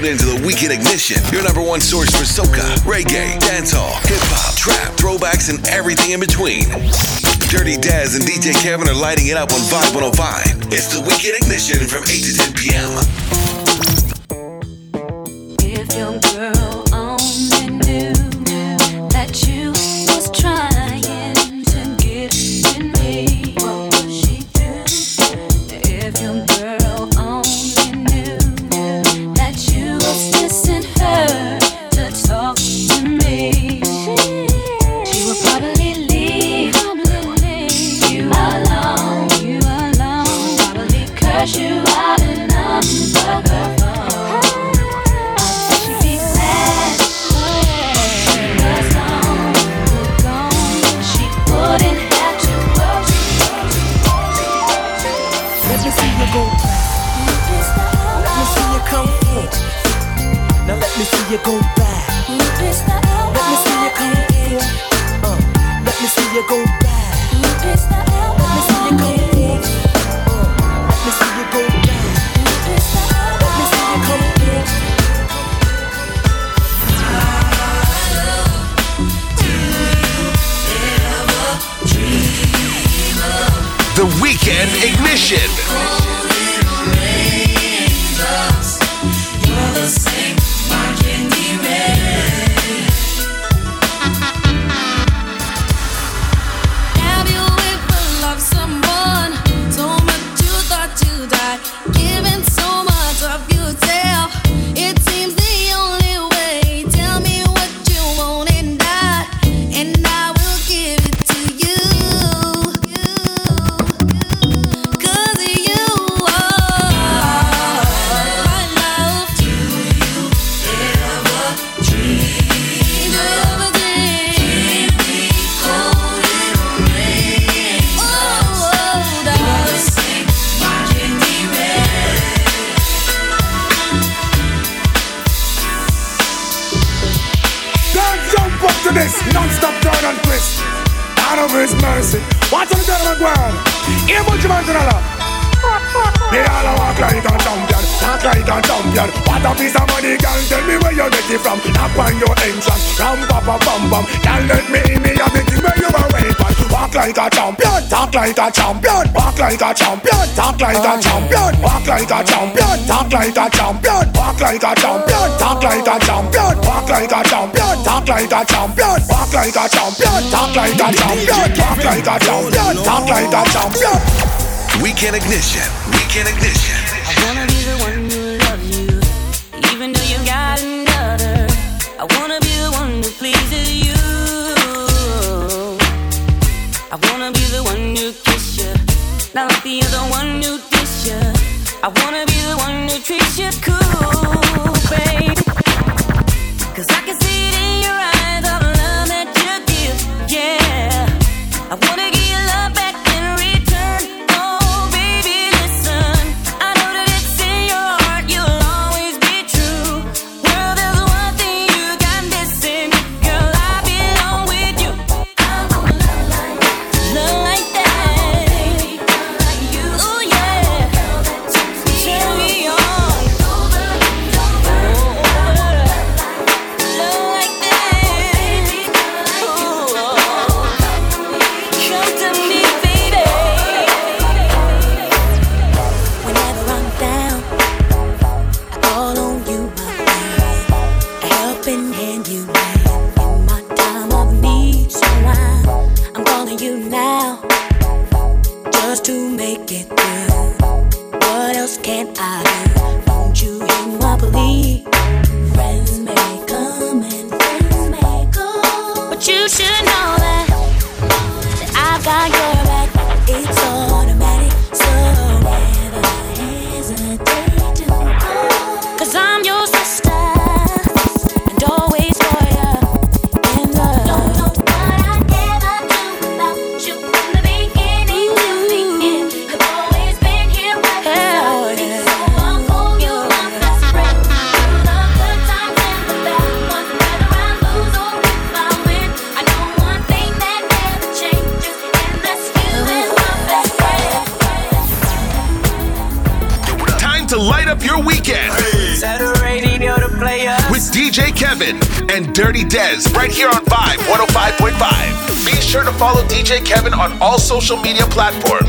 Into the Weekend Ignition, your number one source for soca, reggae, dancehall, hip hop, trap, throwbacks, and everything in between. Dirty Daz and DJ Kevin are lighting it up on Vibe 105. It's the Weekend Ignition from 8 to 10 p.m. If girl you go back. Let me see you come. Uh, let me see you go back. Let me see you come. Uh, let me see you go back. Let me see you come. The weekend ignition. Social media platforms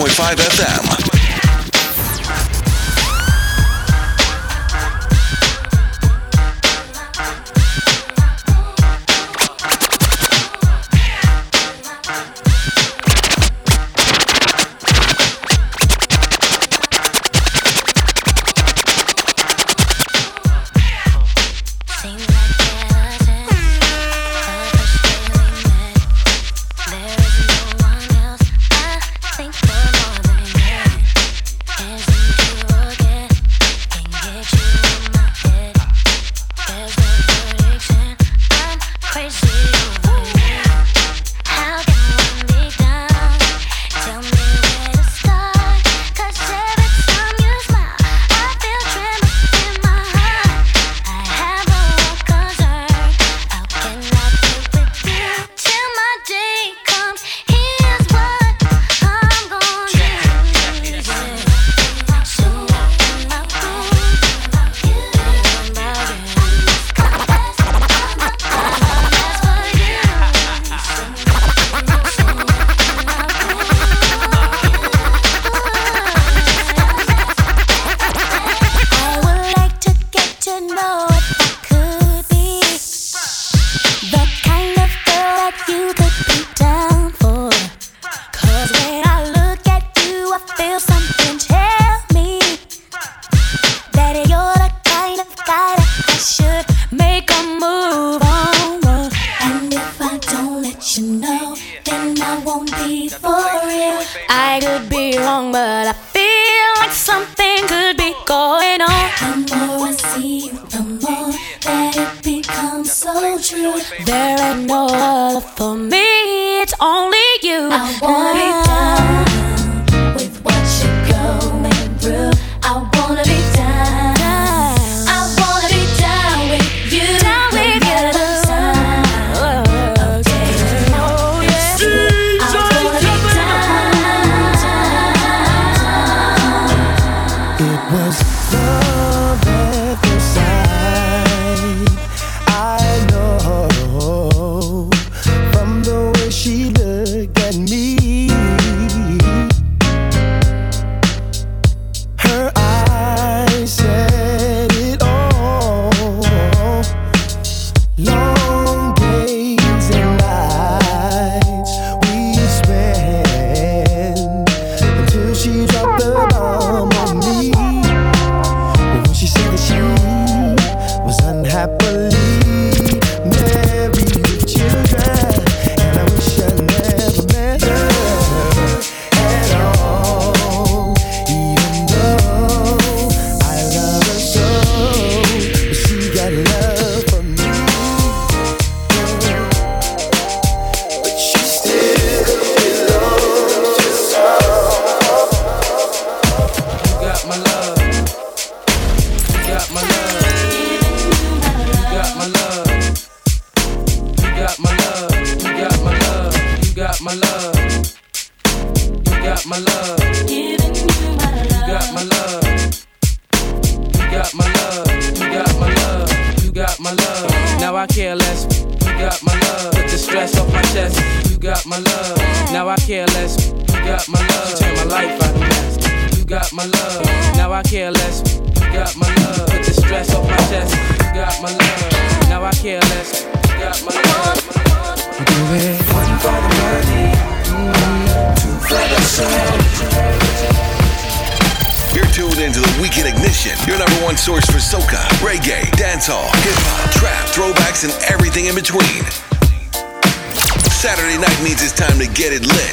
105.5 FM. Between. Saturday night means it's time to get it lit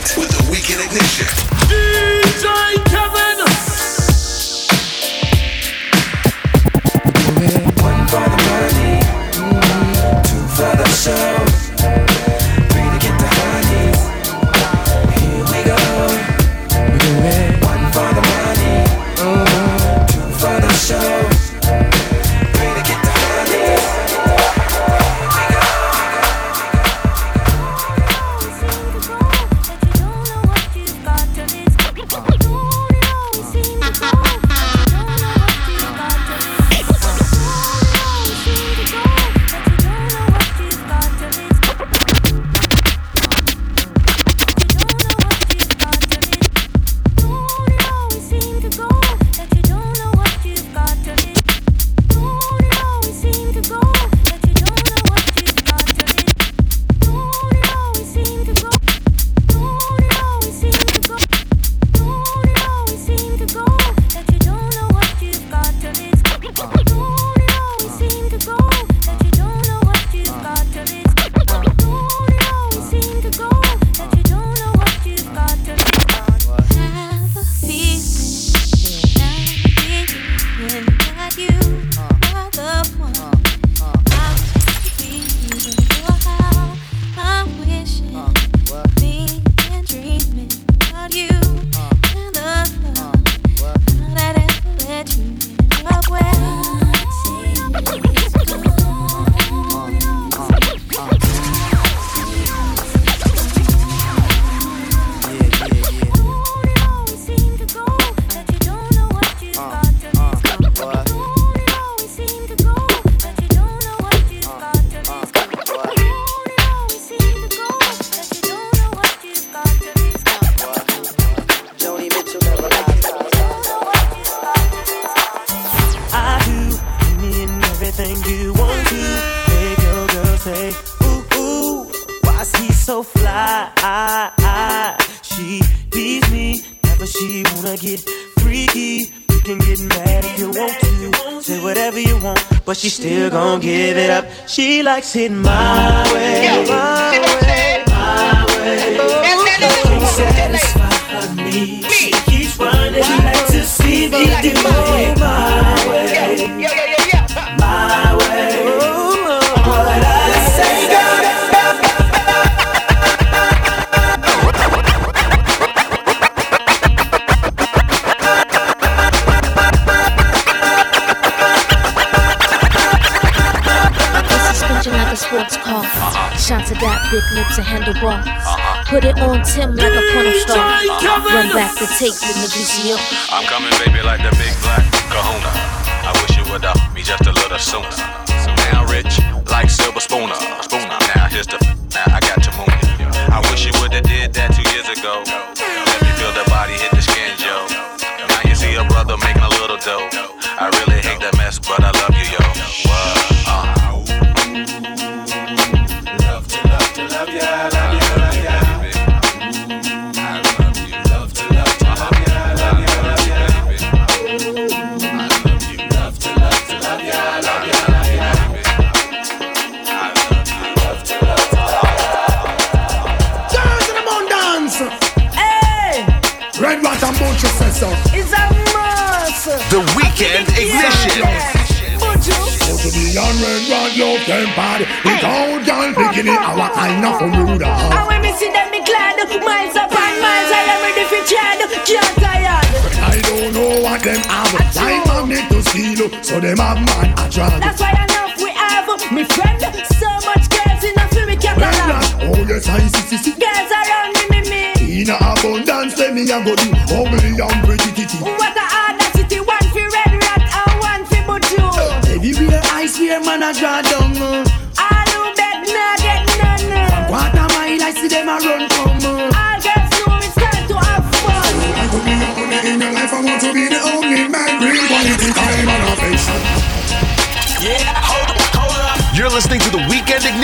likes my Put it on Tim like a porno star. Run back the tape with the VCO. I'm coming, baby, like the big black kahuna. I wish you would have me just a little sooner. Now rich, like silver spooner. Spooner. Now here's the now I got to moon you. I wish you would have did that two years ago. Let me feel the body hit the skin, Joe. Now you see a brother making a little dough. I really party. We don't girl picking it our kind of rude. Uh. And when me see them, me glad. Miles up and miles, I am ready for chad. Can't tired. I don't know what them have. Time magnet to steal, so them have man a drag. That's why enough we have. Me friend, so much girls in a film Red catalog. oh yes, I see, see, see. Girls around me, me, me. In abundance, let me a go do oh, ugly and pretty titty. What a hard city, one for red rat and one for buju. Everywhere I swear, man, I draw down.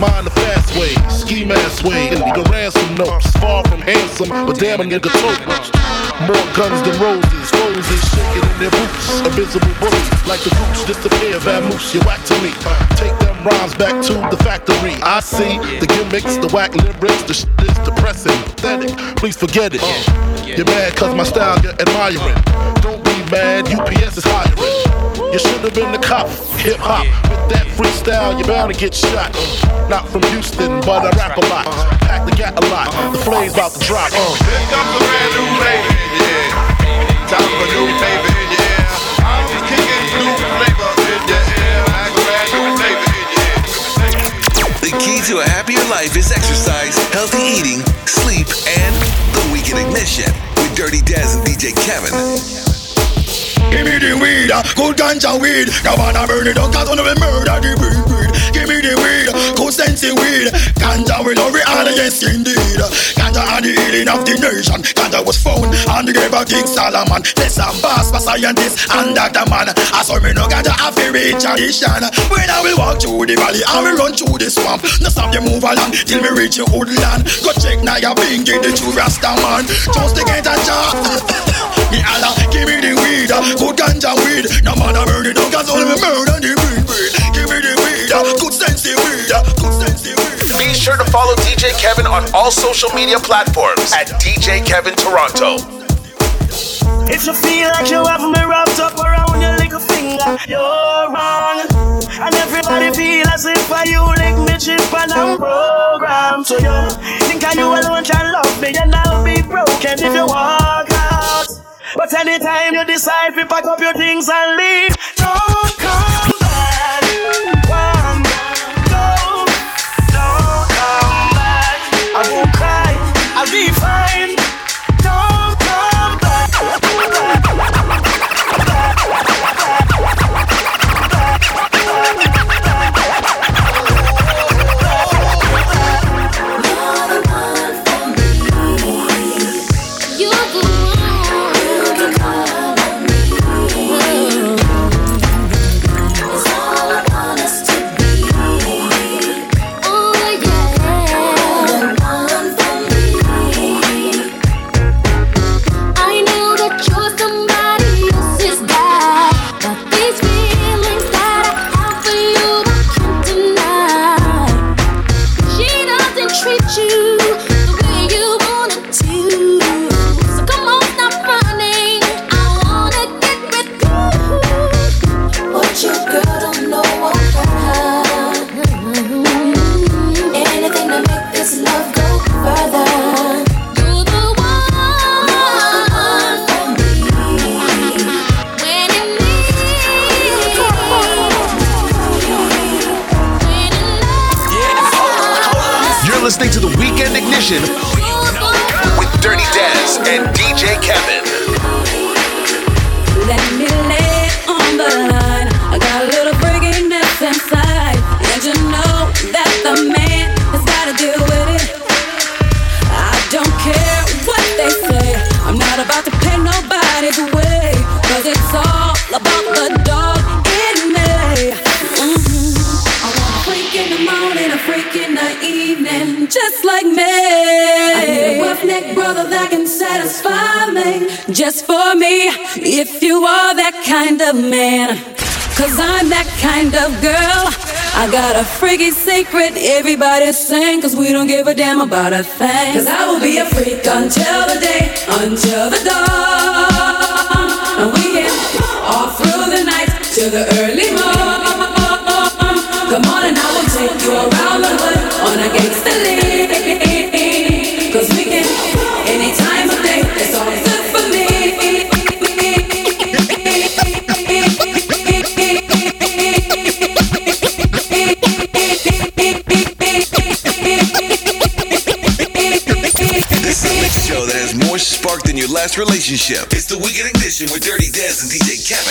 mine the fast way. Ski mask way, and nigga ransom notes. Far from handsome, but damn a nigga tote. More guns than roses, roses shaking in their boots. Invisible bullets, like the roots disappear. Vamoose, you whack to me. Take them rhymes back to the factory. I see the gimmicks, the whack lyrics, the shit is depressing, pathetic. Please forget it. Oh, you're mad cause my style you're admiring. Don't be mad, UPS is hiring. You should have been the cop, hip hop. With that freestyle, you're bound to get shot. Not from Houston, but I rap a lot. Pack the gat a lot. The flame's about to drop. Uh. Here comes a brand new flavor, yeah. Time for new flavor, yeah. I'm kicking new flavor in your ear. Like a brand new flavor in your ear. The key to a happier life is exercise, healthy eating, sleep, and the Weekend Ignition with Dirty Dez and DJ Kevin. Give me the weed, good ganja weed. Now wanna burn it up, cause wanna be murder the weed. Give me the weed, good sensey weed. Ganja will love it, and yes indeed. Ganja are the healing of the nation. Ganja was found on the grave of King Solomon. Less and boss for scientists and Dr. Man. I saw me no ganja have a rich tradition. When I will walk through the valley, I will run through the swamp. No stop you move along till me reach your old land. Go check now your bingy, the true Rasta man. Just to get a job. Me Allah, give me the weed, uh, good ganja weed. No man a burn it down, cause only me murder the weed, weed. Give me the weed, uh, good sensey weed, uh, good sensey weed. Be sure to follow DJ Kevin on all social media platforms at DJ Kevin Toronto. If you feel like you have me wrapped up around your little finger, you're wrong. And everybody feel as if I you lick me chip and I'm programmed to you. Think I you alone can love me and I'll be broken if you walk out. But anytime you decide to pack up your things and leave, don't come back. One, go, don't come back. I won't cry, I'll be fine. Just for me. If you are that kind of man, cause I'm that kind of girl. I got a freaky secret, everybody sing, cause we don't give a damn about a thing. Cause I will be a freak until the day, until the dawn. And we can all through the night to the early morn. Come on and I will take you around the hood on a gangster league. Relationship. It's the Weekend Ignition with Dirty Daz and DJ Kevin.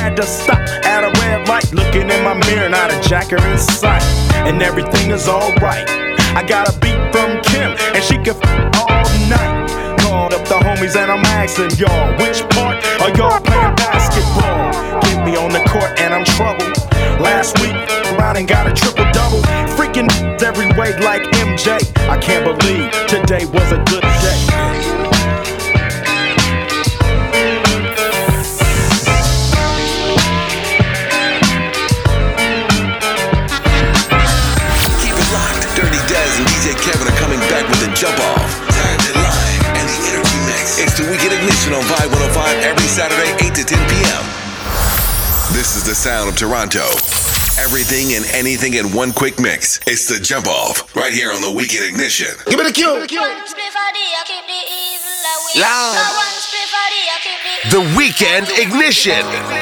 had to stop at a red light, looking in my mirror, not a jacker in sight, and everything is alright. I got a beat from Kim, and she can f- all night. Called up the homies, and I'm asking y'all, which part are y'all playing basketball? Get me on the court, and I'm trouble. Last week, around and got a triple double. Freaking every way like MJ. I can't believe today was a good day. Ignition 105 every Saturday, 8 to 10 p.m. This is the sound of Toronto. Everything and anything in one quick mix. It's the jump off right here on the Weekend Ignition. Give me the cue. The Weekend Ignition. We're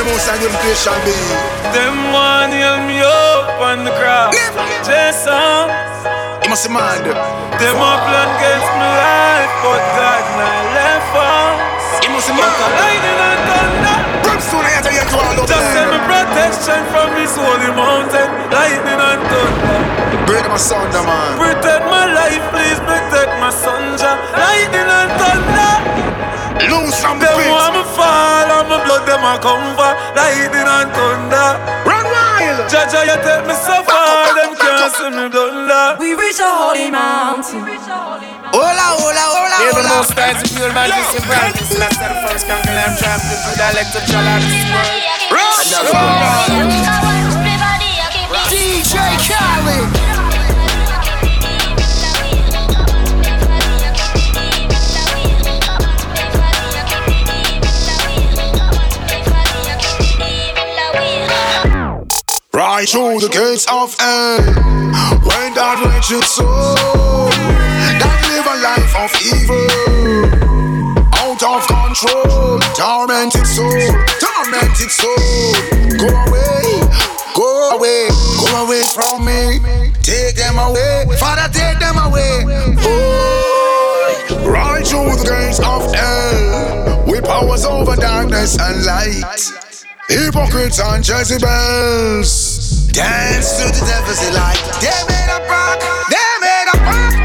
the most angry place shall be. Them one hear me up on the crowd. Jason, You must mind. them a plan against my life, but God not left us. You must mind. the lightning and thunder. Brimstone I enter into all of Just send me protection from His holy mountain. Lightning and thunder. Break my sound, man. Protect my life, please protect my son. Lightning and thunder. Lose some Them and them a come for lightning and thunder. Run wild. Jaja, you take me so far, them can't see me blunder. We reach a holy mountain. Hola, hola, hola, Hear the hola. most styles of pure majesty and brightness. Last of the first conquer lamb champion for dialect of Jala this world. Rush. DJ Khaled. Right through the gates of hell. When that wretched soul that live a life of evil, out of control, tormented soul, tormented soul. Go away, go away, go away from me. Take them away, Father, take them away. Ooh, right through the gates of hell, with powers over darkness and light. Hypocrites and Jezebels Dance to the devil's delight They made a rock They made a rock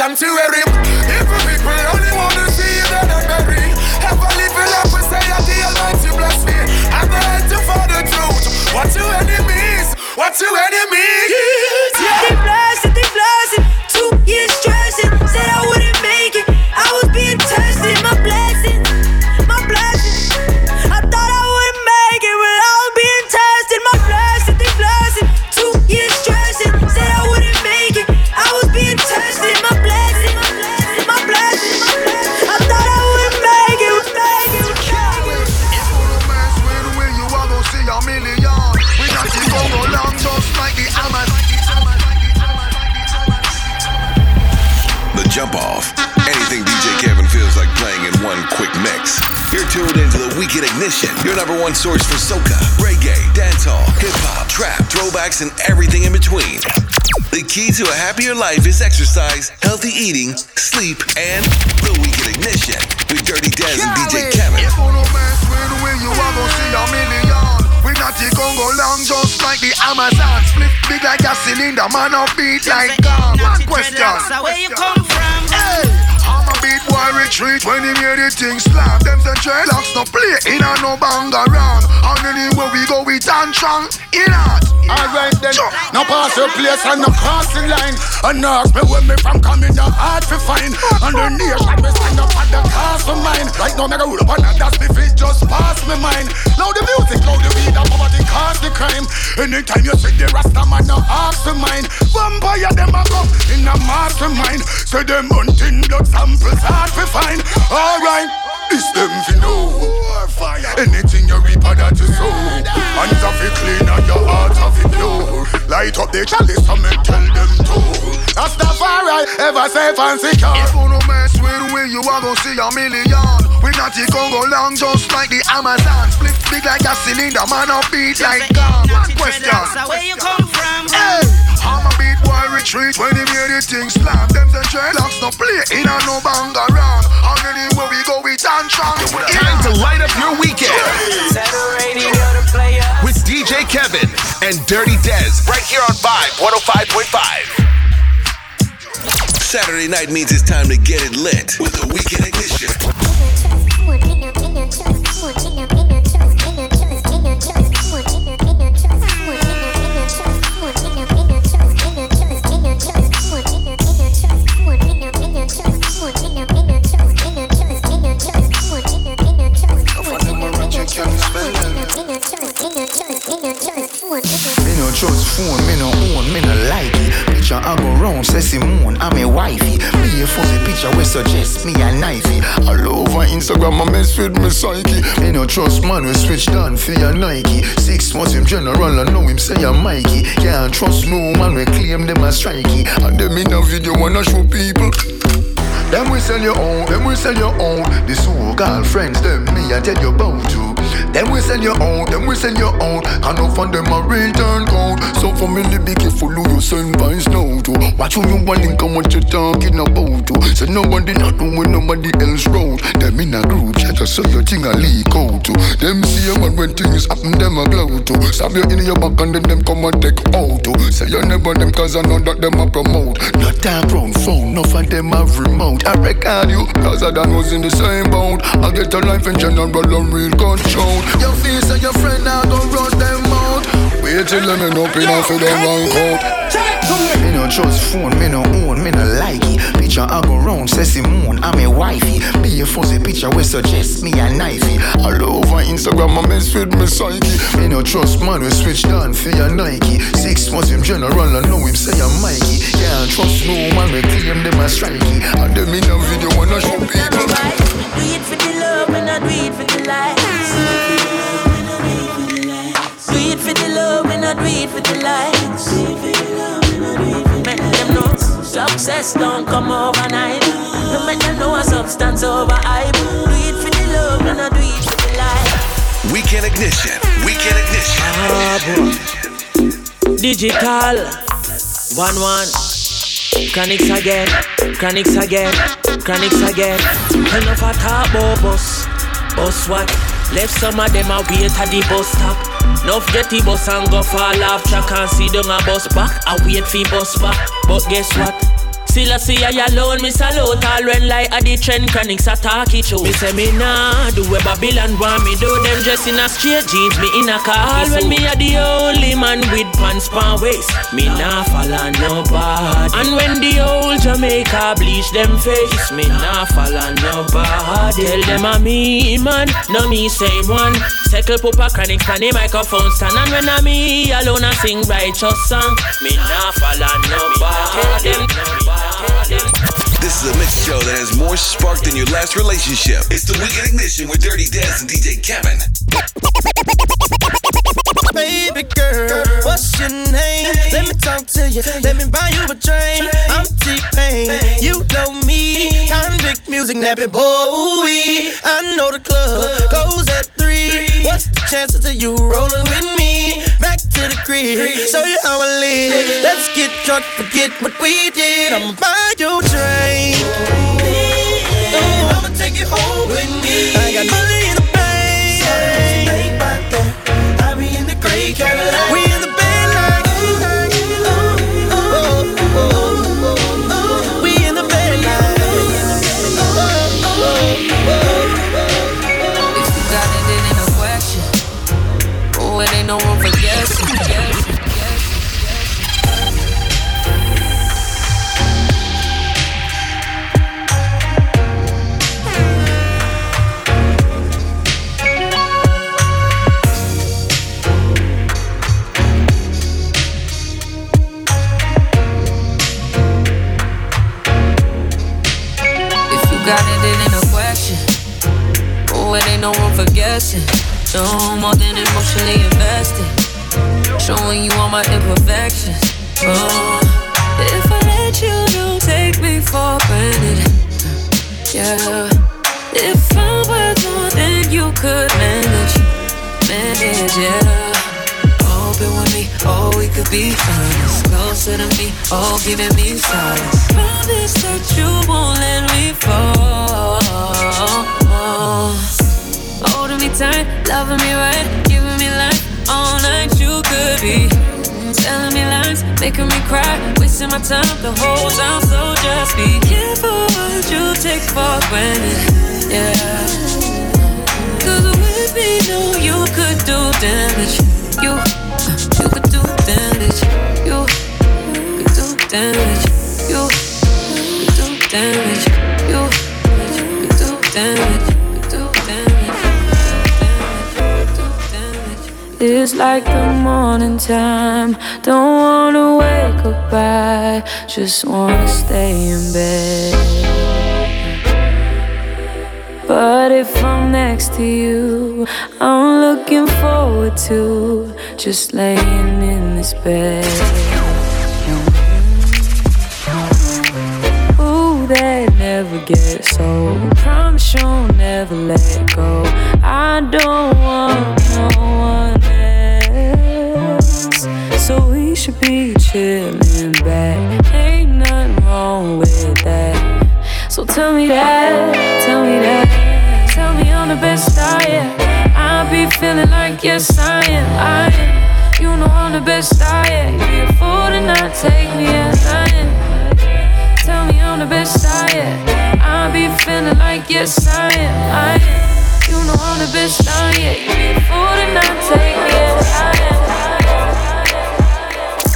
police throwbacks, and everything in between. The key to a happier life is exercise, healthy eating, sleep, and the Weekend Ignition with Dirty Daz and DJ Kevin. If you no mess with when you are gonna see a million. We not the Congo long, just like the Amazon. Split big like a cylinder, man up beat like gum. One question. Where you come beat retreat when he hear the thing slap. Them the dreadlocks no play in a no bang around. And anywhere we go, we dance strong. In it. Alright then, now pass your place and no cross the line. And ask me where me from coming, no hard to find. And the nation me stand up at the cause for mine. Right now, go roll up on that dust, me fit just pass me mind. Now the music, now the weed, and poverty cause the crime. Anytime you see the Rasta man, no ask for mine. Vampire them a come in a mastermind. Say them hunting blood samples hard to find. Alright, this them fi know. Anything you reap of that you sow. Hands of it clean and your heart of it pure. Light up the chalice and me tell them to. Rastafari ever safe and secure. If you no mess with we, you are gonna see a million. We not the Congo long, just like the Amazon. Split big like a cylinder, man up beat like gum. One question. Where you come from? Hey, I'm a beat boy retreat when he hear the thing slap. Them the dreadlocks no play in a no bang around. And anywhere we go, we dance strong. Time to light up your weekend with DJ Kevin and Dirty Dez right here on Vibe 105.5. Saturday night means it's time to get it lit with the Weekend Ignition. Me no trust phone, me no own, me no like it. Picture I go round, say Simone, I'm a wifey. Me a funny picture we suggest me a knifey. All over Instagram, I mess with me psyche. Me no trust man, we switch down for your Nike. Six months him general, I know him say I'm Mikey. Can't trust no man, we claim them a strikey. And them in a video wanna show people. Them we sell your own, them we sell your own. The so-called friends, them me I tell you about you. Them we sell your own, them we sell your own. Can not find them a return code. So family be careful who you send vines now to. Watch who you want and what you talking about to. So nobody not when nobody else road. Them in a group chat, so your thing a leak out to. Them see you man when things happen, them a glow to. Stab you in your back and then them come and take out to. Say you never them cause I know that them a promote. Not that round phone, no of them have remote. I record you, cause I done was in the same boat. I get a life in general and real control. Your face and your friend now don't run them out. Wait till them end up in a for them rank out. Me no trust phone, me no own, me no like it. Picture I go round, say moon, I'm a wifey. Be a fuzzy picture we suggest me a knifey. All over Instagram, I mess with me psyche. Me no trust man, we switch down for your Nike. Six months him general, I know him say I'm Mikey. Can't trust no man, we claim them a strikey. And them in a video wanna show people. Do it for the love and I do it for the likes. Do it for the love and I do it for the likes. Make them know success don't come overnight. No make them know a substance over hype. Do it for the love and I do it for the likes. Weekend Ignition. Weekend Ignition. Ah, boy. Digital. One one. Chronixx again. Chronixx again. Chronixx again. Enough a talk about bus. Bus what? Left some of them a wait at the bus stop. Nuff jetty bus and go fall off track and see them a bus back. I wait for bus back, but guess what? Still I see I alone, me salute all when like a the trend Chronixx attack it show. Me say me nah do what Babylon want me do. Them dress in a straight jeans, me in a car. All when me a the only man with pants pan waist, me nah follow nobody. And when the old Jamaica bleach them face, me nah follow nobody. Tell them a me man, no me same one. Circle pupa Chronixx on the microphone stand and when I me alone I sing righteous song, me nah follow nobody. Tell them. This is a mix show that has more spark than your last relationship. It's the Weekend Ignition with Dirty Daz and DJ Kevin. Baby girl, what's your name? Let me talk to you. Let me buy you a drink. I'm T-Pain. You know me. Konvict Muzik, nappy boy. I know the club goes at three. What's the chances of you rolling with me? Back to the crib, show you how I live. Let's get drunk, forget what we did. I'ma buy you a drink. Ooh, I'ma take you home with me. I got money We got it, it ain't no question. Oh, it ain't no room for guessing. No more than emotionally invested. Showing you all my imperfections. Oh, if I let you, don't take me for granted. Yeah. If I'm worth more than you could manage, manage, yeah. Open with me, oh, we could be honest. Closer to me, oh, giving me silence. Promise that you won't let me fall. Oh, Holding me tight, loving me right, giving me life all night. You could be telling me lies, making me cry, wasting my time the whole time. So just be careful what you take for granted. Yeah. Cause with me, know you could do damage. You, damage. You, you do damage. You, you do damage. You, you do damage. You do damage. It's like the morning time. Don't wanna wake up I just wanna stay in bed. But if I'm next to you, I'm looking forward to just laying in this bed. Ooh, that never gets old. Promise you'll never let go. I don't want no one else. So we should be chilling back. Ain't nothing wrong with that. So tell me that, tell me that. Tell me I'm the best I am. I be feeling like yes I. You know I'm the best I am. Be a fool to not take me as I am. Tell me I'm the best I am. I be feeling like yes I am. I am. You know I'm the best I am. Be a fool to not take me as I am.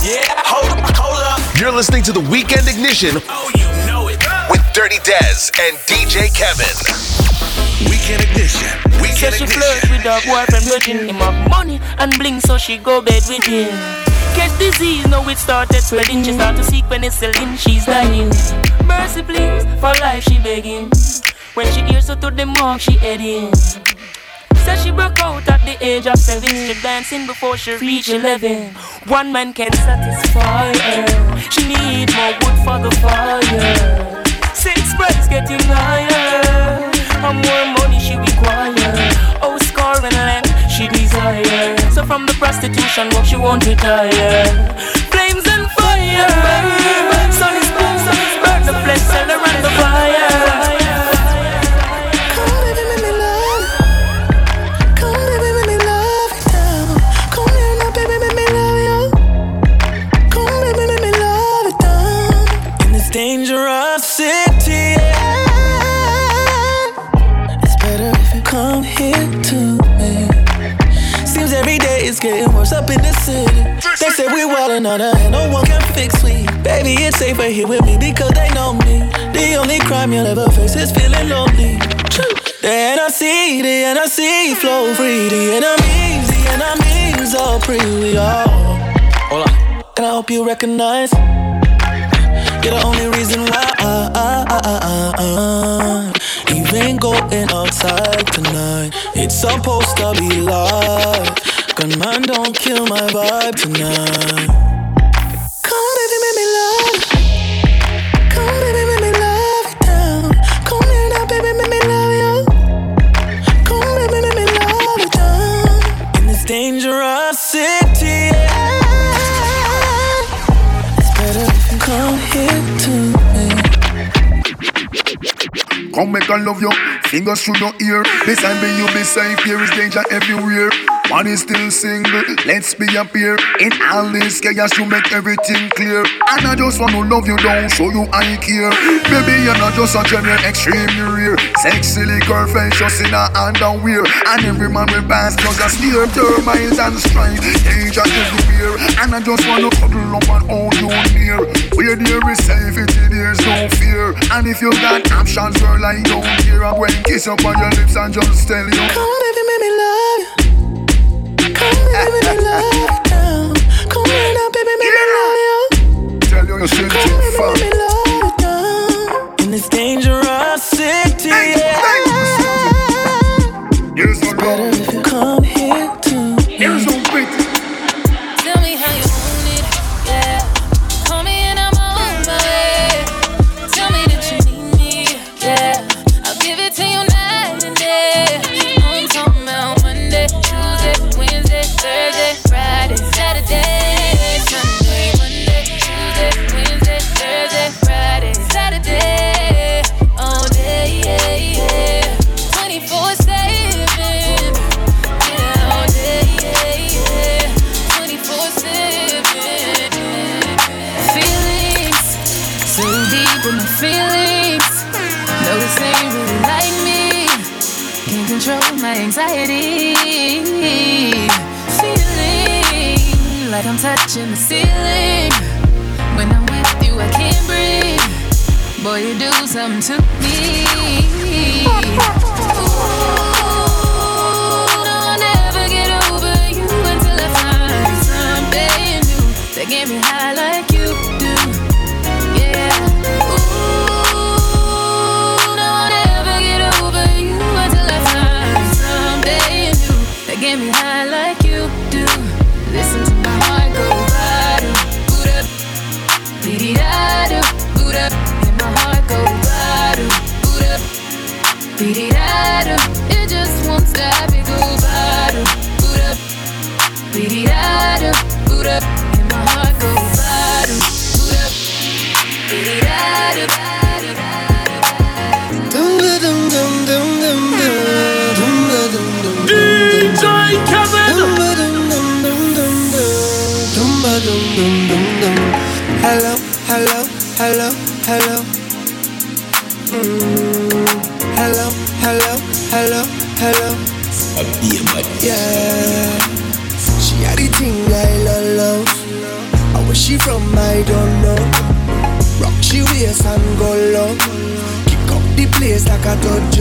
Yeah, hold up, hold up. You're listening to the Weekend Ignition. Oh, you know it. With Dirty Dez and DJ Kevin. Weekend Ignition. Weekend she Ignition. flirt with her boyfriend, virgin him have money and bling, so she go bed with him. Catch disease, now it started spreading. She start to seek penicillin, she's dying. Mercy, please, for life she begging. When she hears her to the mark, she heading. Said she broke out at the age of seven. She dancing before she reach eleven. One man can satisfy her. She need more wood for the fire. Six price getting higher. And more money she require. Oh, score and land she desire. So from the prostitution work she won't retire. Flames and fire. Sun is burn, sun is burn. The flesh cell around the fire. Getting worse up in the city. They say we wildin' out and no one can fix me. Baby, it's safer here with me because they know me. The only crime you'll ever face is feeling lonely. Then I see the NRC, the NRC, flow free. The enemies, the enemies are free. We all. Hold on. And I hope you recognize. You're the only reason why I, I, I, I, I uh, even going outside tonight. It's supposed to be live. Gunman, don't kill my vibe tonight. Come, baby, make me love. Come, baby, make me love you down. Come here now, baby, make me love you. Come, baby, make me love you down. In this dangerous city, it's better if you come here to me. Come make I love you, fingers through your ear. Beside me, you'll be safe. Here is danger everywhere. One is still single, let's be appear. In all this chaos, you make everything clear. And I just wanna love you down, show you I care. Baby, you're not just a you're extremely rare. Sexy liquor face, just in a underwear. And every man will pass just a steer. Termites and strife, danger everywhere. And I just wanna cuddle up and hold you near. Where there is safety, there's no fear. And if you got options, girl, I don't care. I'm going kiss up on your lips and just tell you. Come, baby, make me love you. This dangerous city, yeah. It's better touching the ceiling. When I'm with you, I can't breathe. Boy, you do something to me. Ooh, no, I'll never get over you until I find something new that get me high like you Hello, hello, hello, hello. Mm. Hello, hello, hello, hello. Yeah. She had the thing I love. And where she from, I don't know. Rock she waist and go low. Kick up the place like a dojo.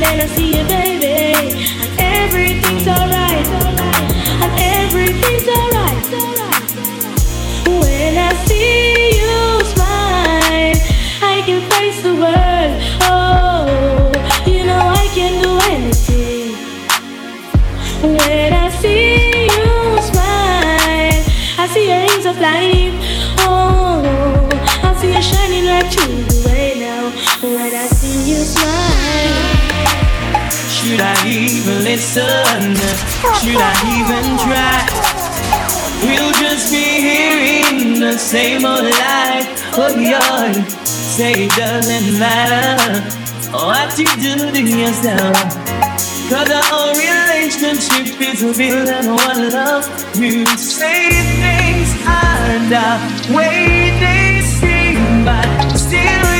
Then I see you, baby, and everything's alright, and everything's alright. When I see you smile, I can face the world. Oh, you know I can do anything. When I see you smile, I see of light. Oh, I see you shining like you even listen? Should I even try? We'll just be hearing the same old lie of yours. Say it doesn't matter what you do to yourself. Cause our whole relationship is built on one love. You say things are the way they seem, but still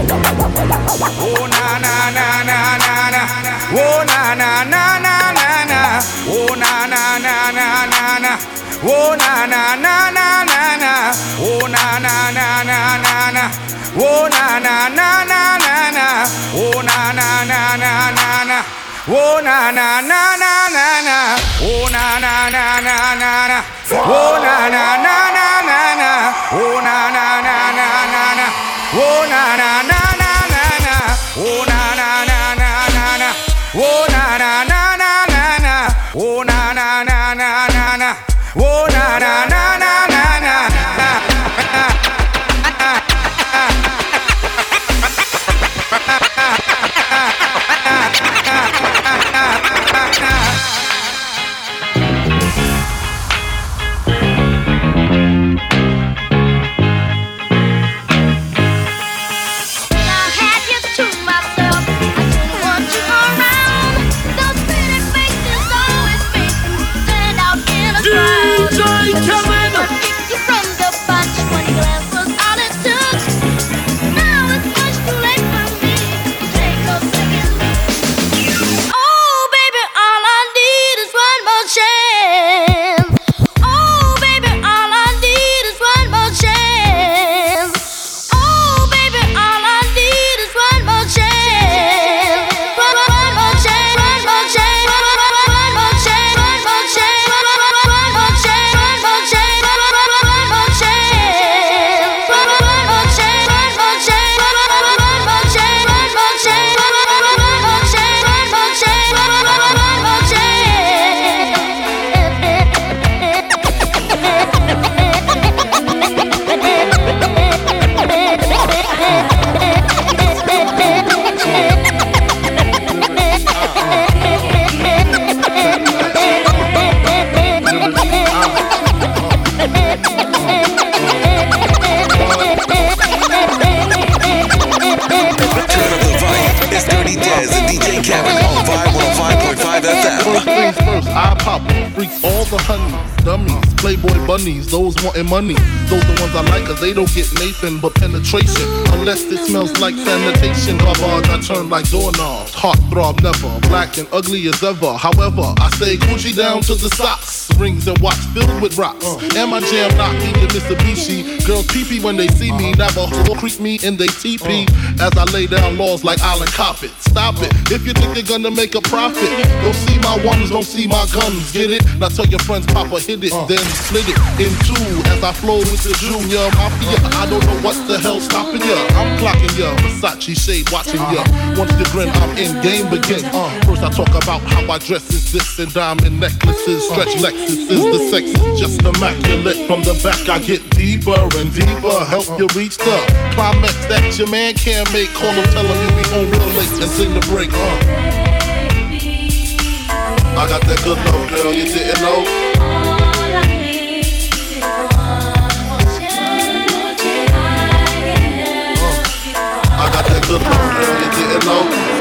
Oh na na na na na na. Oh na na na na na na. Oh na na na na na na. Oh na na na na na na. Oh na na na na na na. Oh na na na na na na. Oh na na na na na na. Oh na na na na na na. Oh na na na na na na. Oh na na na na na na. Oh na na na na na na. Oh na na playboy bunnies, those wanting money. Those the ones I like cause they don't get Nathan but penetration. Unless it smells like sanitation. Garbage I turn like doorknobs. Heart throb never, black and ugly as ever. However, I say Gucci down to the socks. Rings and watch filled with rocks. And my jam me to Mitsubishi. Girls pee when they see me. Never creep me in they teepee. As I lay down laws like Island Coppet. Stop it. If you think you're gonna make a profit, don't see my ones, don't see my guns. Get it? Now tell your friends, Papa hit it. Then split it in two as I flow with the junior mafia. I don't know what the hell's stopping ya. I'm clocking ya, Versace shade watching ya. Once you grin, I'm in game begin. First I talk about how I dress is this and diamond necklaces, stretch uh-huh. Lexus is the sex just immaculate. From the back I get deeper and deeper, help you reach the climax that your man can't make. Call him, tell him you be home real late and sing the break. Uh. I got that good love, girl, you didn't know. I got that good love, girl, you didn't know.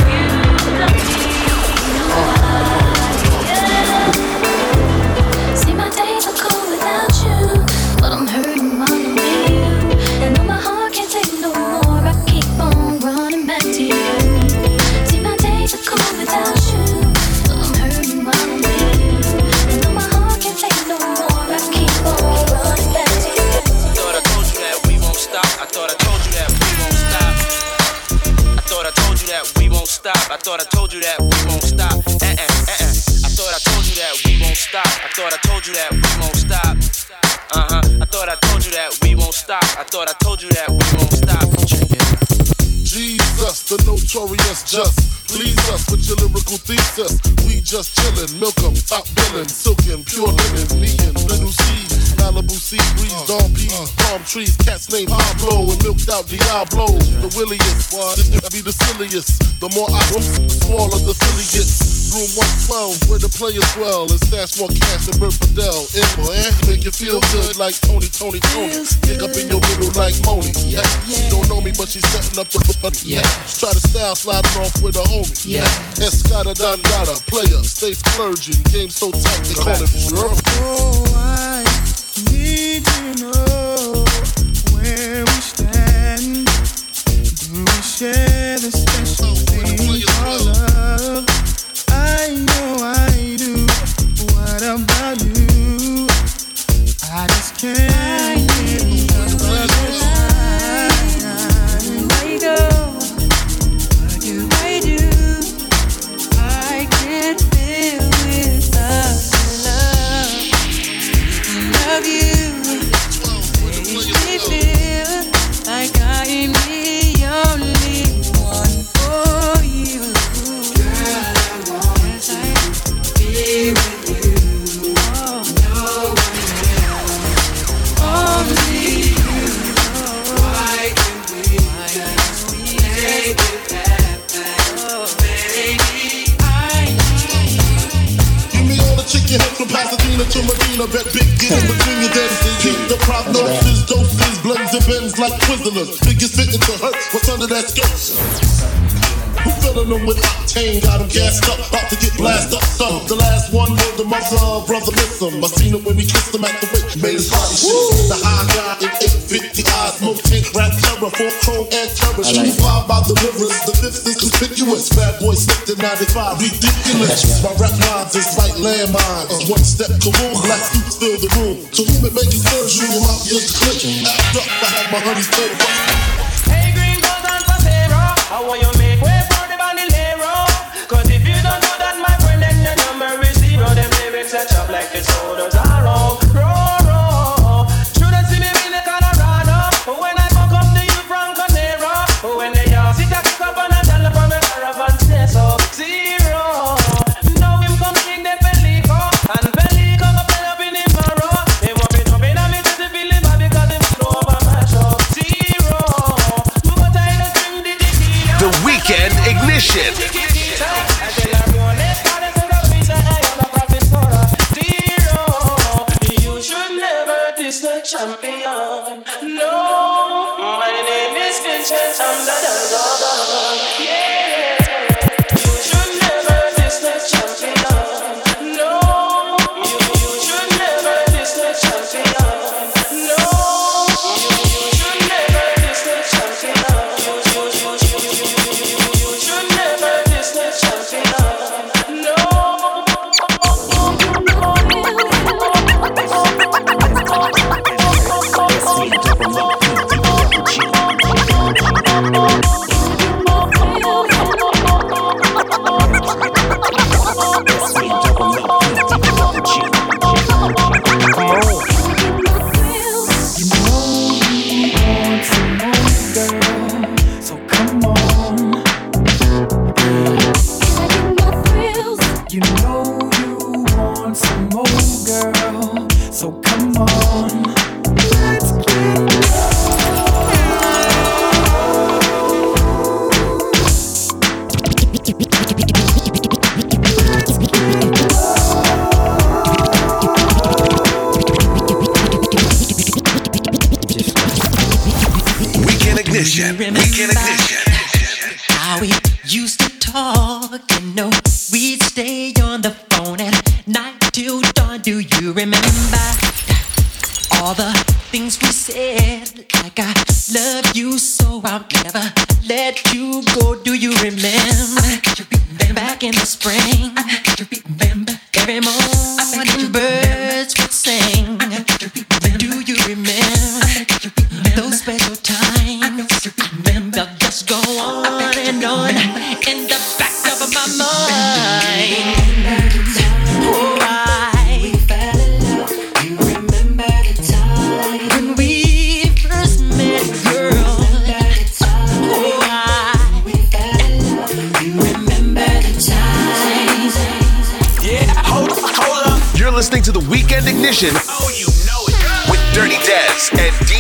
Stop. I thought I told you that we won't stop. Eh eh eh eh. I thought I told you that we won't stop. I thought I told you that we won't stop. Uh huh. I thought I told you that we won't stop. I thought I told you that we won't stop. Jesus, the notorious just. Please us with your lyrical thesis. We just chillin', milk 'em, top billin', silkin', pure linen, me and little C's, Malibu sea breeze, dawn peas, palm trees, cats named Pablo and milked out Diablo. The williest, this be the silliest. The more I room, the smaller the silly gets. Room 112, where the players dwell, and stash more cash than Bert Fidel. Immo, eh? Make you feel good like Tony, Tony, Tony. Dig up in your middle like Moni. Yeah. She don't know me, but she's setting up the yeah. Try to style sliding off with a homie. Yeah. Escada Dandada, player, stay splurging. Game so tight, they call it jerk. Oh, I need to know where we stand. Do we share the special thing called love? I know I do. What about you? I just can't Medina. Bet big get your dead. Keep the prognosis, doses, blends and bends like Twizzlers. Biggest fitting to hurt. What's under that skirt? Who filling them with octane? Got them gassed up, about to get blasted up. Some. The last one was the mother, brother miss him. I seen him when we kissed him at the witch. Made his body shit. The high guy in 850 eyes. Smoke tank, rap terror, full chrome and terror. Shoot fly by the rivers. The distance conspicuous. Bad boy slipped in 95. Ridiculous. My rap lines is like landmines. One step kaboom, black suits fill the room. To whom it may concern you, your mouth just click. Act up, I have my honey's coat. Hey, green goes on for zero. How will you make way Set up like it's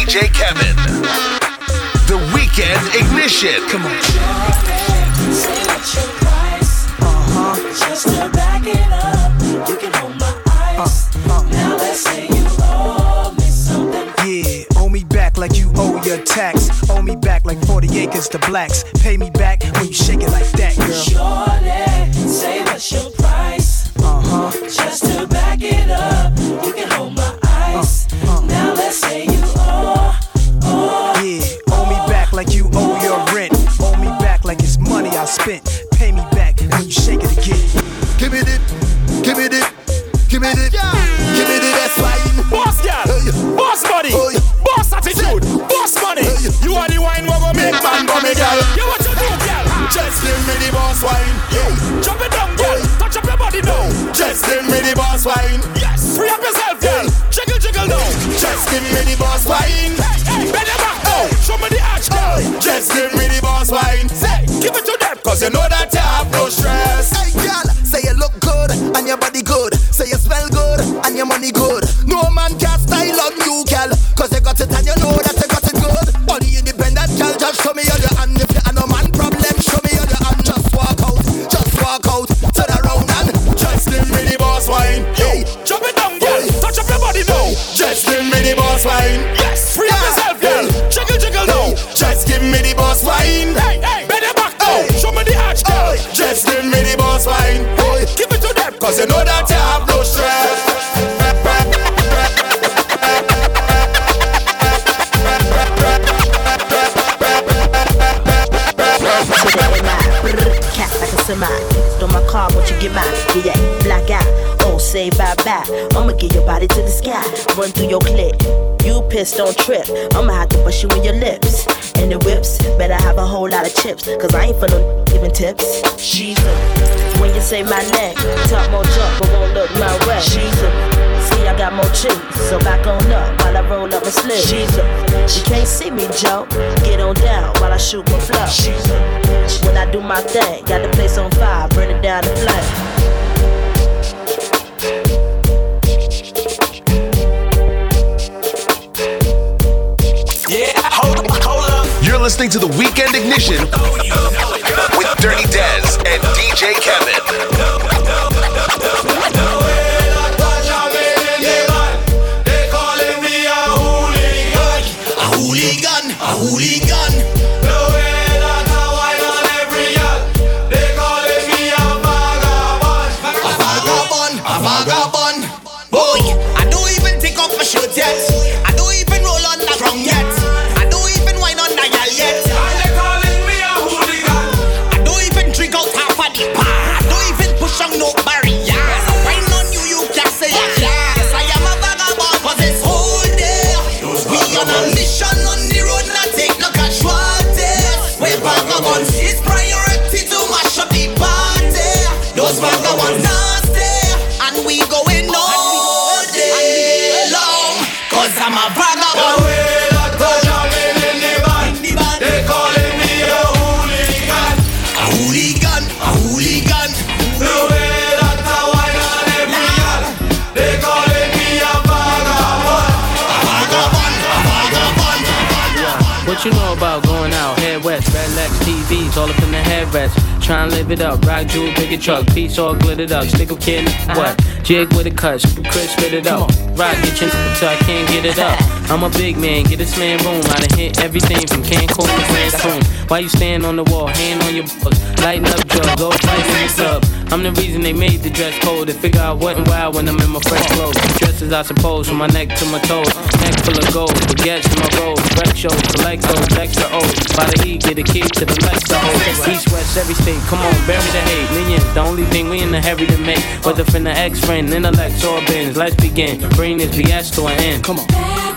DJ Kevin. The Weekend Ignition. Come on. Just to back it up, you can hold my eyes. Now let's say you owe me something. Yeah, owe me back like you owe your tax. Owe me back like 40 acres to blacks. Pay me back when you shake it like that, girl. Shorty, say what's your price? Uh huh. Just give me it, give me it, that's wine. Boss girl, boss body, boss attitude, boss money. You are the wine we go make man go me girl. You what you do, girl? Just give me the boss wine. Yeah. Jump it down, girl. Touch up your body now. Just give me the boss wine. Yes. Free up yourself, girl. Jiggle, jiggle now. Just give me the boss wine. Hey, hey, bend your back now. Show me the arch, girl. Just give me the boss wine. Say, give it to them, cause you know that you have no stress. Cause you know that you have no stress. Throw my car, won't you get mine? Yeah, yeah, black out. Oh, say bye bye. I'ma get your body to the sky. Run through your clip. You pissed, don't trip. I'ma have to bust you in your lips. And the whips, better have a whole lot of chips. Cause I ain't for no giving tips. She's a. When you say my neck, talk more junk, but won't look my way. She's a. See, I got more cheese, so back on up while I roll up my sleeve. She's a. You can't see me, Joe. Get on down while I shoot my flow. She's a. When I do my thing, got the place on fire, burn it down to flame. You're listening to the Weekend Ignition with Dirty Dez and DJ Kevin. A hooligan, a hooligan. What you know about going out, head west, red Lex TV, G's all up in the headrest. Try and live it up. Rock jewel, bigger truck. Piece all glittered up. Stick up kid, what? Uh-huh. Jig with a cut. Chris spit it up. Rock get your till I can't get it up. I'm a big man, get this man room. I done hit everything from Cancun to Cancun. Why you stand on the wall, hand on your butt, lighting up drugs, go fight in the club. I'm the reason they made the dress code. They figure out what and why when I'm in my fresh clothes. Dresses, I suppose, from my neck to my toes. Neck full of gold, baguettes to my rolls. Rec shows, collect those extra O's. By the E, get a key to the Lexus hole. East, west, every state, come on, bury the hate. Millions, the only thing we in the hurry to make. Whether from the ex friend, intellect, or bins, let's begin. Bring this BS to an end. Come on.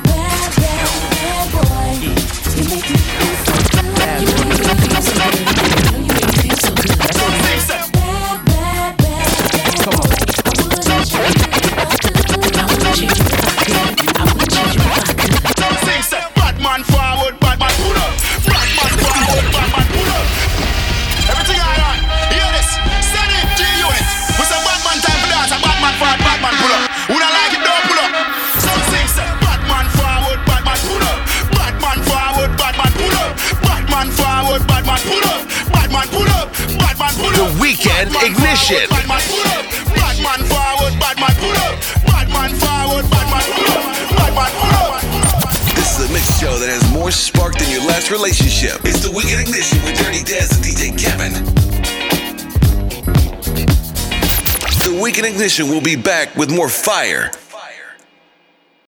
The weekend ignition. Batman forward, Batman pull up. Batman forward, Batman pull up. Batman pull up. This is a mix show that has more spark than your last relationship. It's the Weekend Ignition with Dirty Daz and DJ Kevin. The Weekend Ignition will be back with more fire